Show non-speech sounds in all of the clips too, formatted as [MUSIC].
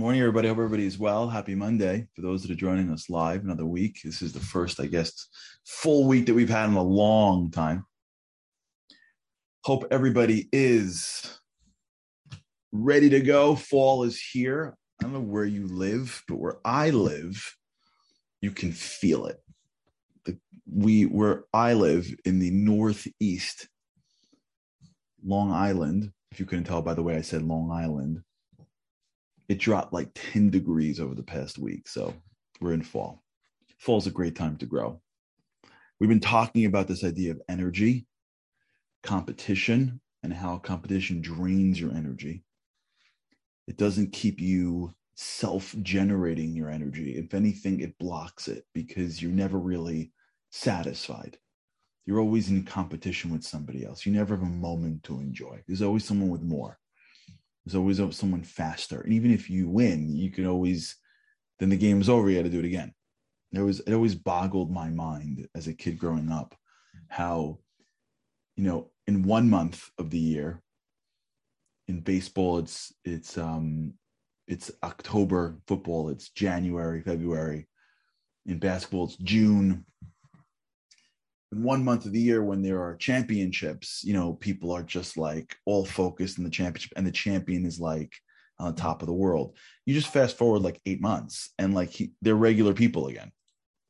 Morning, everybody. Hope everybody is well. Happy Monday. For those that are joining us live, another week. This is the first, I guess, full week that we've had in a long time. Hope everybody is ready to go. Fall is here. I don't know where you live, but where I live, you can feel it. The, we where I live in the northeast, Long Island. If you couldn't tell by the way I said Long Island, it dropped like 10 degrees over the past week. So we're in fall. Fall is a great time to grow. We've been talking about this idea of energy, competition, and how competition drains your energy. It doesn't keep you self generating your energy. If anything, it blocks it because you're never really satisfied. You're always in competition with somebody else. You never have a moment to enjoy. There's always someone with more. There's always someone faster. And even if you win, you can always, then the game's over. You got to do it again. It was, it always boggled my mind as a kid growing up how, you know, in one month of the year, in baseball, it's, it's, um, it's October football, it's January, February. In basketball, it's June, in one month of the year when there are championships, you know, people are just like all focused in the championship and the champion is like on top of the world. You just fast forward like eight months and like he, they're regular people again.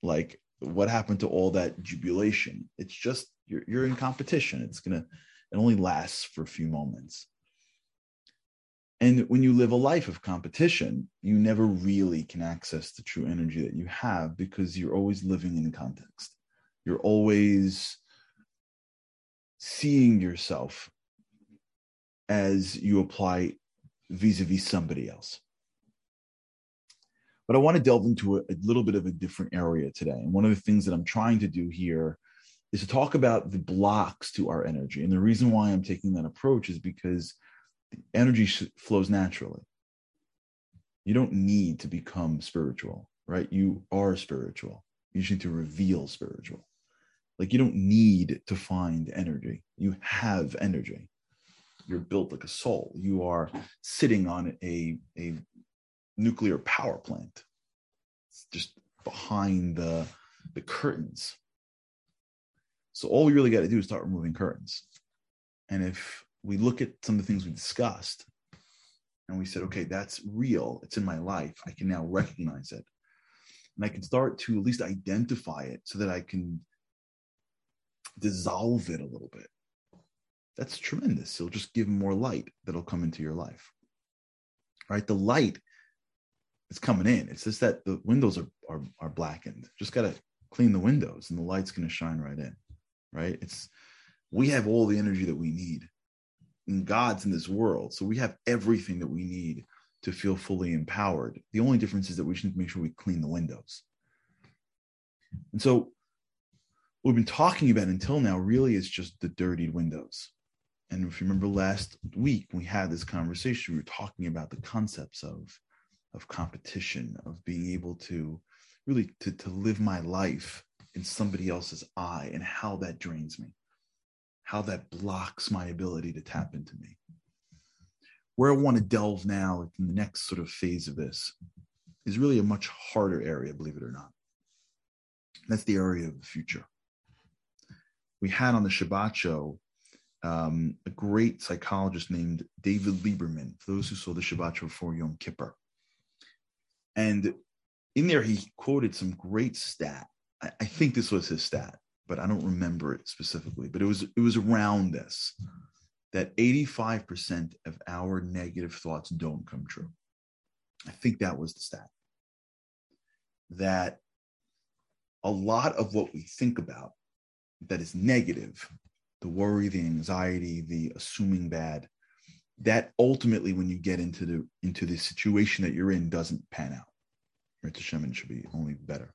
Like what happened to all that jubilation? It's just you're you're in competition. It's gonna it only lasts for a few moments. And when you live a life of competition, you never really can access the true energy that you have because you're always living in context you're always seeing yourself as you apply vis-a-vis somebody else. But i want to delve into a, a, little bit of a different area today. And one of the things that i'm trying to do here is to talk about the blocks to our energy. And the reason why i'm taking that approach is because energy flows naturally. You don't need to become spiritual right? You are spiritual. You just need to reveal spiritual like you don't need to find energy. You have energy. You're built like a soul. You are sitting on a, a nuclear power plant. It's just behind the, the curtains. So all we really got to do is start removing curtains. And if we look at some of the things we discussed and we said, okay, that's real, it's in my life, I can now recognize it. And I can start to at least identify it so that I can dissolve it a little bit. That's tremendous. It'll just give more light that'll come into your life. Right? The light is coming in. It's just that the windows are are, are blackened. Just gotta clean the windows and the light's gonna shine right in. Right? It's we have all the energy that we need. And God's in this world. So we have everything that we need to feel fully empowered. The only difference is that we should make sure we clean the windows. And so what we've been talking about until now really is just the dirtied windows. And if you remember last week, we had this conversation, we were talking about the concepts of, of competition, of being able to really to, to live my life in somebody else's eye and how that drains me, how that blocks my ability to tap into me. Where I want to delve now in the next sort of phase of this is really a much harder area, believe it or not. That's the area of the future we had on the Shabbat show um, a great psychologist named David Lieberman, for those who saw the Shabbat show before Yom Kippur. And in there, he quoted some great stat. I, I think this was his stat, but I don't remember it specifically. But it was it was around this that 85% of our negative thoughts don't come true. I think that was the stat. That a lot of what we think about that is negative, the worry, the anxiety, the assuming bad, that ultimately, when you get into the into the situation that you're in, doesn't pan out. Right? To Shemin should be only better.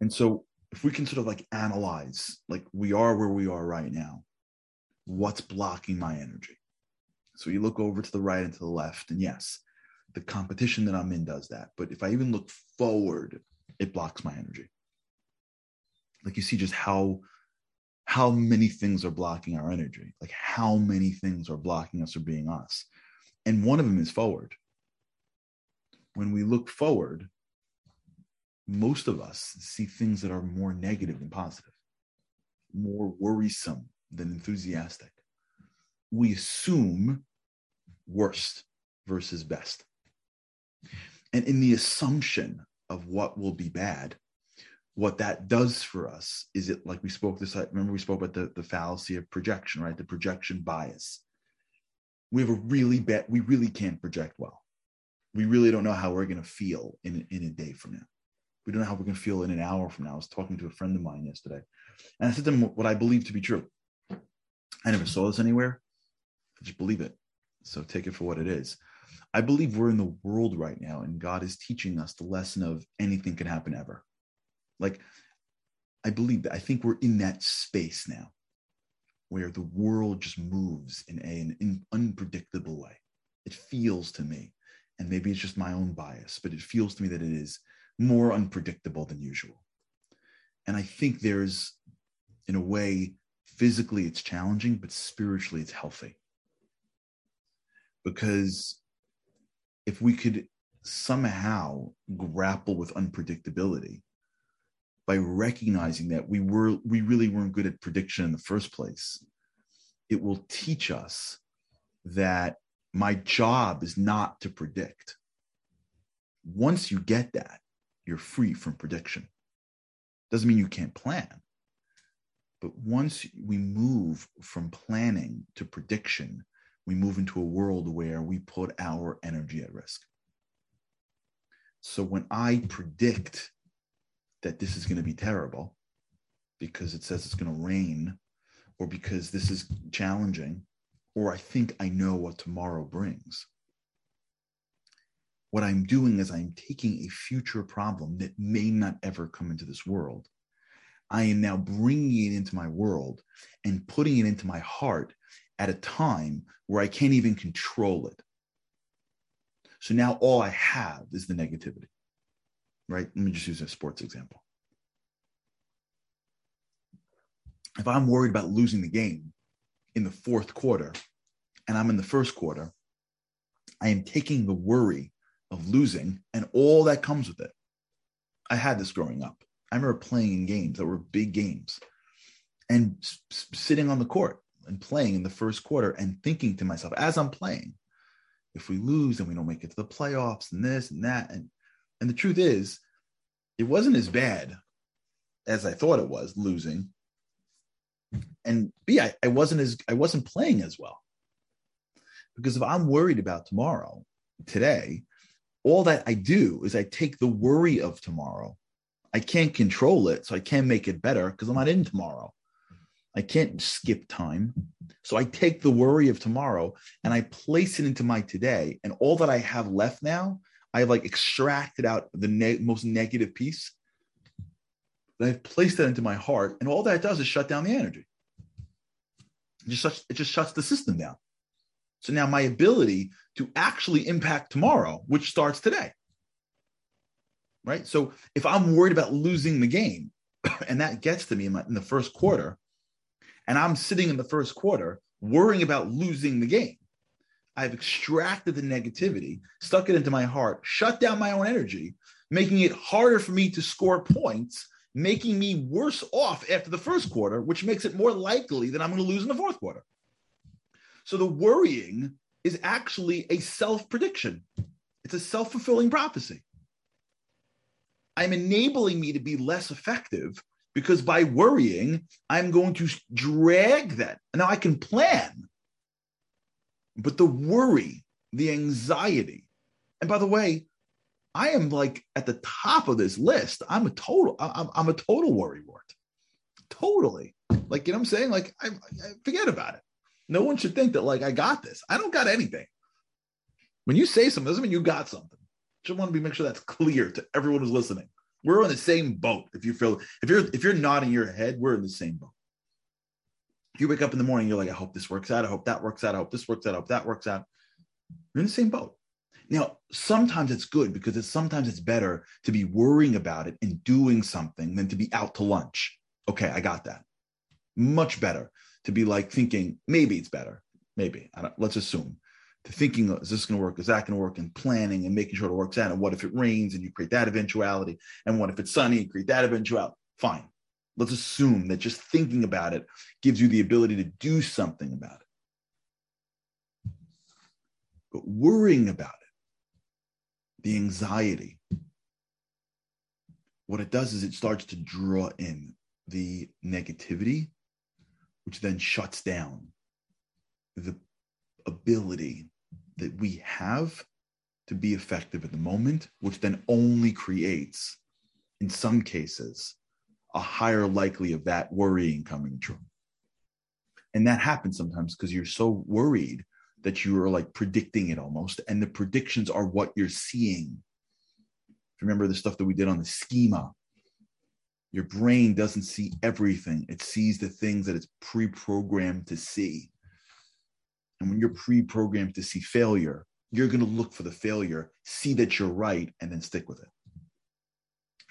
And so, if we can sort of like analyze, like we are where we are right now, what's blocking my energy? So you look over to the right and to the left, and yes, the competition that I'm in does that. But if I even look forward, it blocks my energy like you see just how how many things are blocking our energy like how many things are blocking us from being us and one of them is forward when we look forward, most of us see things that are more negative than positive, more worrisome than enthusiastic. We assume worst versus best. And in the assumption of what will be bad, what that does for us is it like we spoke this remember we spoke about the, the fallacy of projection right? The projection bias. We have a really bad we really can't project well. We really don't know how we're going to feel in, in a day from now. We don't know how we're going to feel in an hour from now. I was talking to a friend of mine yesterday and i said to him what i believe to be true. I never saw this anywhere. I just believe it. So take it for what it is. I believe we're in the world right now and god is teaching us the lesson of anything can happen ever like, I believe that I think we're in that space now where the world just moves in a, an unpredictable way. It feels to me, and maybe it's just my own bias, but it feels to me that it is more unpredictable than usual. And I think there's, in a way, physically it's challenging, but spiritually it's healthy. Because if we could somehow grapple with unpredictability, by recognizing that we were we really weren't good at prediction in the first place. It will teach us that my job is not to predict. Once you get that you're free from prediction. Doesn't mean you can't plan but once we move from planning to prediction we move into a world where we put our energy at risk. So when i predict that this is going to be terrible because it says it's going to rain or because this is challenging or I think I know what tomorrow brings. What I'm doing is I'm taking a future problem that may not ever come into this world. I am now bringing it into my world and putting it into my heart at a time where I can't even control it. So now all I have is the negativity right? Let me just use a sports example. If I'm worried about losing the game in the fourth quarter and I'm in the first quarter, I am taking the worry of losing and all that comes with it. I had this growing up. I remember playing in games that were big games and sitting on the court and playing in the first quarter and thinking to myself as I'm playing, if we lose and we don't make it to the playoffs and this and that and and the truth is, it wasn't as bad as I thought it was losing. And B, I, I wasn't as I wasn't playing as well. Because if I'm worried about tomorrow, today, all that I do is I take the worry of tomorrow. I can't control it, so I can't make it better because I'm not in tomorrow. I can't skip time. So I take the worry of tomorrow and I place it into my today. And all that I have left now I've like extracted out the ne- most negative piece. And I've placed that into my heart, and all that does is shut down the energy. It just shuts, it just shuts the system down. So now my ability to actually impact tomorrow, which starts today. Right. So if I'm worried about losing the game, [CLEARS THROAT] and that gets to me in, my, in the first quarter, and I'm sitting in the first quarter worrying about losing the game, I've extracted the negativity, stuck it into my heart, shut down my own energy, making it harder for me to score points, making me worse off after the first quarter, which makes it more likely that I'm going to lose in the fourth quarter. So the worrying is actually a self prediction, it's a self fulfilling prophecy. I'm enabling me to be less effective because by worrying, I'm going to drag that. Now I can plan but the worry, the anxiety. And by the way, I am like at the top of this list. I'm a total, I'm, I'm a total worry wart. Totally. Like, you know what I'm saying? Like, I, I forget about it. No one should think that like I got this. I don't got anything. When you say something, doesn't mean you got something. Just want to be make sure that's clear to everyone who's listening. We're on the same boat. If you feel if you're if you're nodding your head, we're in the same boat you wake up in the morning, you're like, I hope this works out. I hope that works out. I hope this works out. I hope that works out. You're in the same boat. Now, sometimes it's good because it's sometimes it's better to be worrying about it and doing something than to be out to lunch. Okay, I got that. Much better to be like thinking maybe it's better. Maybe let's assume to thinking, is this going to work? Is that going to work? And planning and making sure it works out. And what if it rains and you create that eventuality? And what if it's sunny and create that eventuality? Fine. Let's assume that just thinking about it gives you the ability to do something about it. But worrying about it, the anxiety, what it does is it starts to draw in the negativity, which then shuts down the ability that we have to be effective at the moment, which then only creates, in some cases, a higher likely of that worrying coming true. And that happens sometimes because you're so worried that you are like predicting it almost, and the predictions are what you're seeing. Remember the stuff that we did on the schema. Your brain doesn't see everything, it sees the things that it's pre programmed to see. And when you're pre programmed to see failure, you're going to look for the failure, see that you're right, and then stick with it.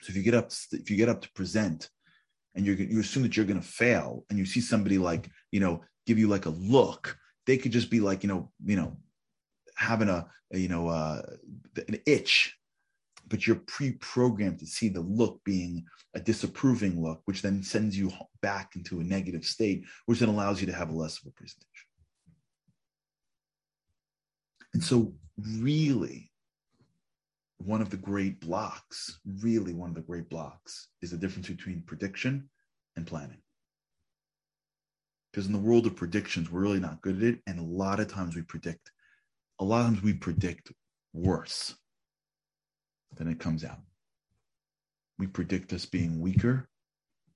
So if you get up, if you get up to present, and you you assume that you're going to fail, and you see somebody like you know give you like a look, they could just be like you know you know having a, a you know uh, an itch, but you're pre-programmed to see the look being a disapproving look, which then sends you back into a negative state, which then allows you to have less of a presentation. And so, really, one of the great blocks, really one of the great blocks, is the difference between prediction and planning. Because in the world of predictions, we're really not good at it. And a lot of times we predict, a lot of times we predict worse than it comes out. We predict us being weaker.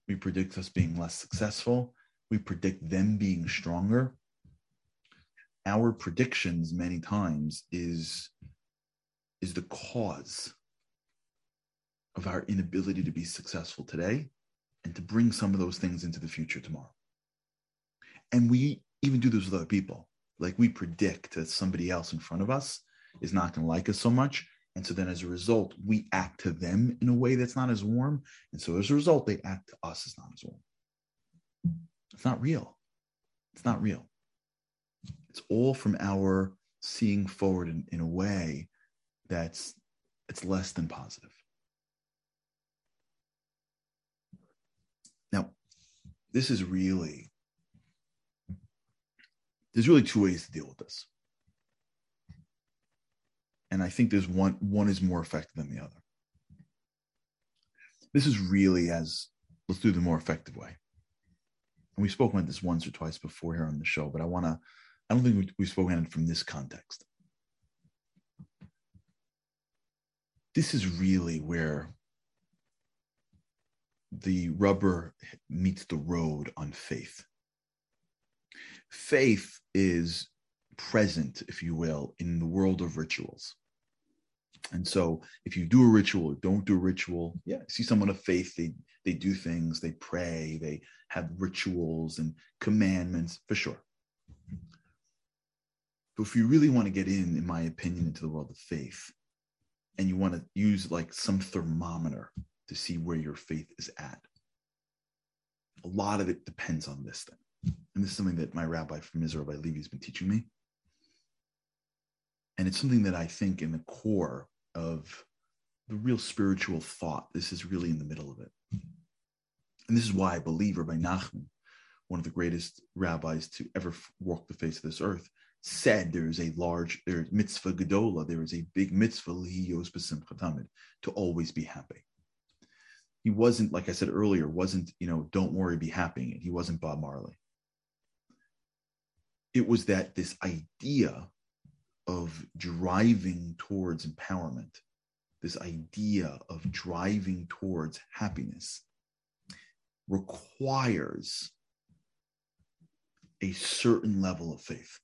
We predict us being less successful. We predict them being stronger our predictions many times is is the cause of our inability to be successful today and to bring some of those things into the future tomorrow. And we even do this with other people. Like we predict that somebody else in front of us is not going to like us so much. And so then as a result we act to them in a way that's not as warm. And so as a result they act to us as not as warm. It's not real. It's not real. It's all from our seeing forward in, in a way that's it's less than positive. Now, this is really there's really two ways to deal with this. And I think there's one one is more effective than the other. This is really as let's do the more effective way. And we've spoken about this once or twice before here on the show, but I want to I don't think we've spoken from this context. This is really where the rubber meets the road on faith. Faith is present, if you will, in the world of rituals. And so if you do a ritual or don't do a ritual, yeah, see someone of faith, they they do things, they pray, they have rituals and commandments for sure. But if you really want to get in, in my opinion, into the world of faith, and you want to use like some thermometer to see where your faith is at, a lot of it depends on this thing. And this is something that my rabbi from Israel, Rabbi Levi, has been teaching me. And it's something that I think in the core of the real spiritual thought, this is really in the middle of it. And this is why I believe Rabbi Nachman, one of the greatest rabbis to ever walk the face of this earth, said there is a large there mitzvah gedola, there is a big mitzvah lihiyos b'simcha to always be happy. He wasn't, like I said earlier, wasn't, you know, don't worry, be happy. He wasn't Bob Marley. It was that this idea of driving towards empowerment, this idea of driving towards happiness requires a certain level of faith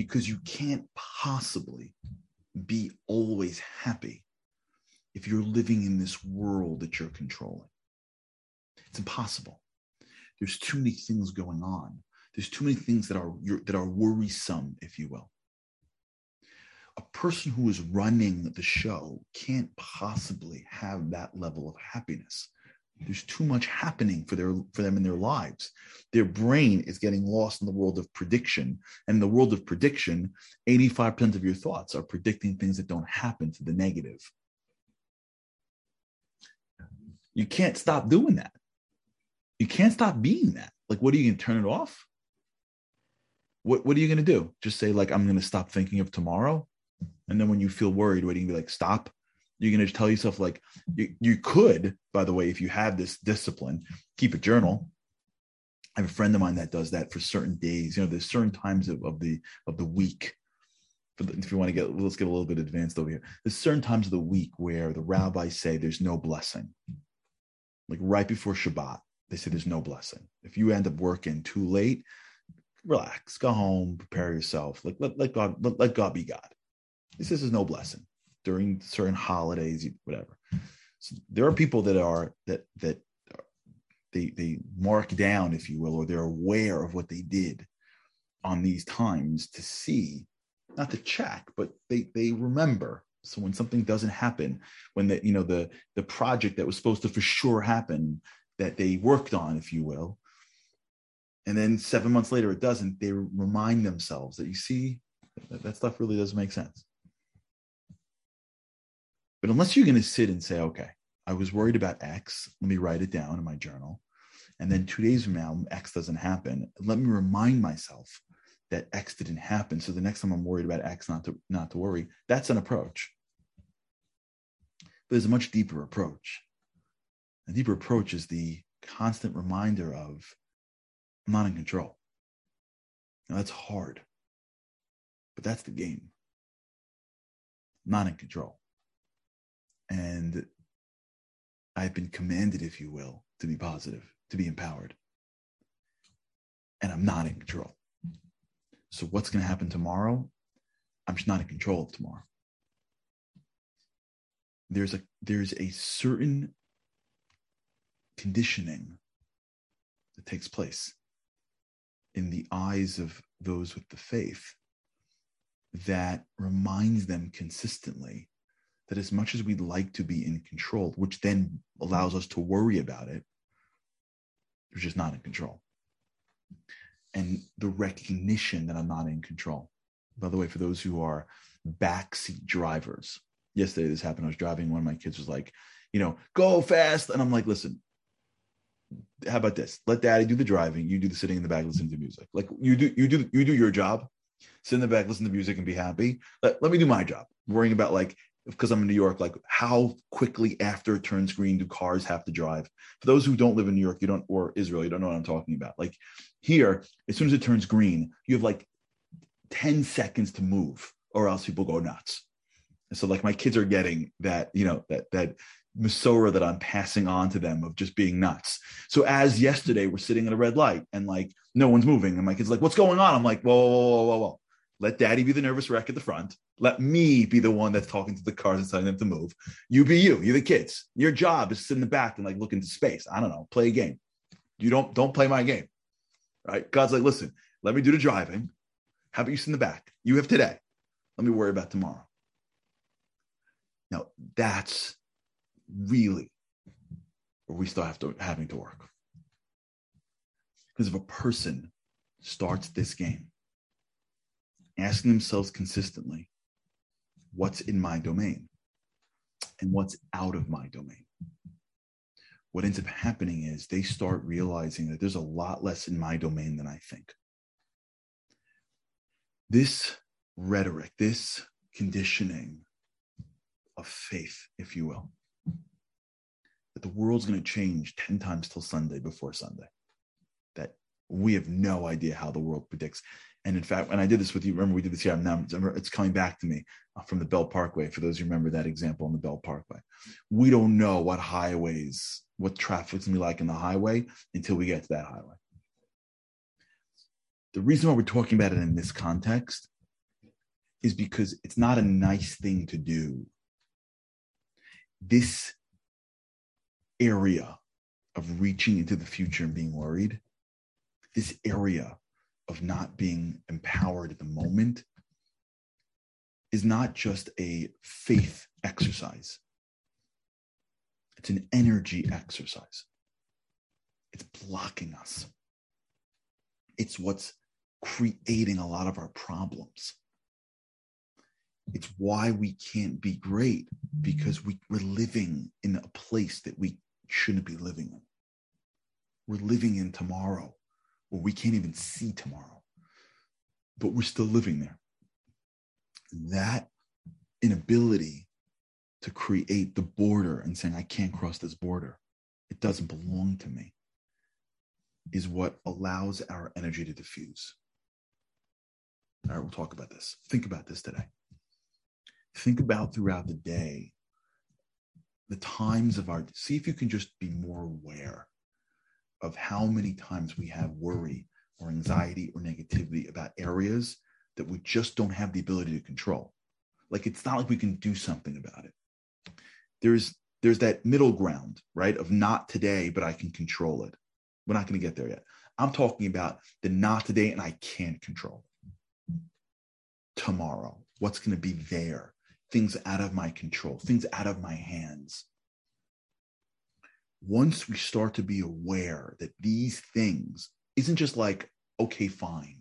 because you can't possibly be always happy if you're living in this world that you're controlling. It's impossible. There's too many things going on. There's too many things that are that are worrisome, if you will. A person who is running the show can't possibly have that level of happiness There's too much happening for their for them in their lives. Their brain is getting lost in the world of prediction. And in the world of prediction, 85% of your thoughts are predicting things that don't happen to the negative. You can't stop doing that. You can't stop being that. Like, what are you going to turn it off? What, what are you going to do? Just say, like, I'm going to stop thinking of tomorrow. And then when you feel worried, what are you going to be like, stop? You're going to tell yourself, like, you, you could, by the way, if you have this discipline, keep a journal. I have a friend of mine that does that for certain days. You know, there's certain times of, of the of the week. If you want to get let's get a little bit advanced over here. There's certain times of the week where the rabbis say there's no blessing. Like right before shabbat they say there's no blessing. If you end up working too late relax go home prepare yourself. Like let, let god let, let god be god. Says there's no blessing during certain holidays whatever. So there are people that are that that they they mark down if you will or they're aware of what they did on these times to see not to check but they they remember. So when something doesn't happen when the you know the the project that was supposed to for sure happen that they worked on if you will and then seven months later it doesn't they remind themselves that you see that, that stuff really doesn't make sense but unless you're going to sit and say okay i was worried about x let me write it down in my journal and then two days from now x doesn't happen let me remind myself that X didn't happen. So the next time I'm worried about X, not to not to worry. That's an approach. But there's a much deeper approach. A deeper approach is the constant reminder of I'm not in control. Now that's hard, but that's the game. I'm not in control. And I've been commanded, if you will, to be positive, to be empowered. And I'm not in control. So what's going to happen tomorrow? I'm just not in control of tomorrow. There's a there's a certain conditioning that takes place in the eyes of those with the faith that reminds them consistently that as much as we'd like to be in control, which then allows us to worry about it, we're just not in control and the recognition that I'm not in control. By the way, for those who are backseat drivers, yesterday this happened. I was driving. One of my kids was like, you know, go fast. And I'm like, listen, how about this? Let daddy do the driving. You do the sitting in the back, listening to music. Like you do, you do, you do your job. Sit in the back, listen to music, and be happy. Let, let me do my job. Worrying about like because I'm in New York, like how quickly after it turns green do cars have to drive? For those who don't live in New York, you don't, or Israel, you don't know what I'm talking about. Like here, as soon as it turns green, you have like 10 seconds to move, or else people go nuts. And so, like, my kids are getting that, you know, that, that, Masora that I'm passing on to them of just being nuts. So as yesterday, we're sitting at a red light and like no one's moving, and my kid's like, "What's going on?" I'm like, "Whoa, whoa, whoa, whoa, whoa! Let daddy be the nervous wreck at the front. Let me be the one that's talking to the cars and telling them to move. You be you. You're the kids. Your job is sit in the back and like look into space. I don't know. Play a game. You don't don't play my game. Right? God's like, listen, let me do the driving. How about you sit in the back? You have today. Let me worry about tomorrow. Now that's really where we start have to, having to work. Because if a person starts this game asking themselves consistently what's in my domain and what's out of my domain. What ends up happening is they start realizing that there's a lot less in my domain than I think. This rhetoric, this conditioning of faith, if you will, that the world's going to change 10 times till Sunday before Sunday. That we have no idea how the world predicts. And in fact, when I did this with you, remember we did this here. Now it's coming back to me uh, from the Belt Parkway. For those who remember that example on the Belt Parkway, we don't know what highways, what traffic's gonna be like in the highway until we get to that highway. The reason why we're talking about it in this context is because it's not a nice thing to do. This area of reaching into the future and being worried, this area of not being empowered at the moment is not just a faith exercise, it's an energy exercise. It's blocking us. It's what's creating a lot of our problems. It's why we can't be great because we, we're living in a place that we shouldn't be living in. We're living in tomorrow where we can't even see tomorrow, but we're still living there. That inability to create the border and saying, I can't cross this border, it doesn't belong to me, is what allows our energy to diffuse. All right, we'll talk about this. Think about this today. Think about throughout the day the times of our, see if you can just be more aware of how many times we have worry or anxiety or negativity about areas that we just don't have the ability to control. Like it's not like we can do something about it. There's there's that middle ground, right? Of not today, but I can control it. We're not going to get there yet. I'm talking about the not today and I can't control tomorrow. What's going to be there? Things out of my control, things out of my hands. Once we start to be aware that these things isn't just like, okay, fine.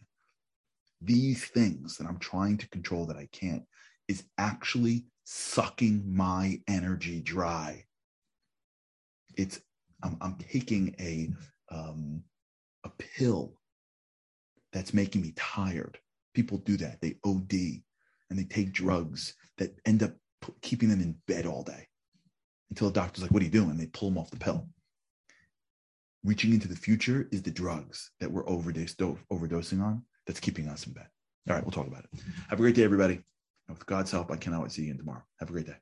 These things that I'm trying to control that I can't is actually sucking my energy dry. It's I'm, I'm taking a um, a pill that's making me tired people do that. They OD and they take drugs that end up keeping them in bed all day until the doctor's like, What are you doing? And they pull them off the pill. Reaching into the future is the drugs that we're overdosing on that's keeping us in bed. All right, we'll talk about it. Have a great day, everybody. With God's help, I cannot wait to see you again tomorrow. Have a great day.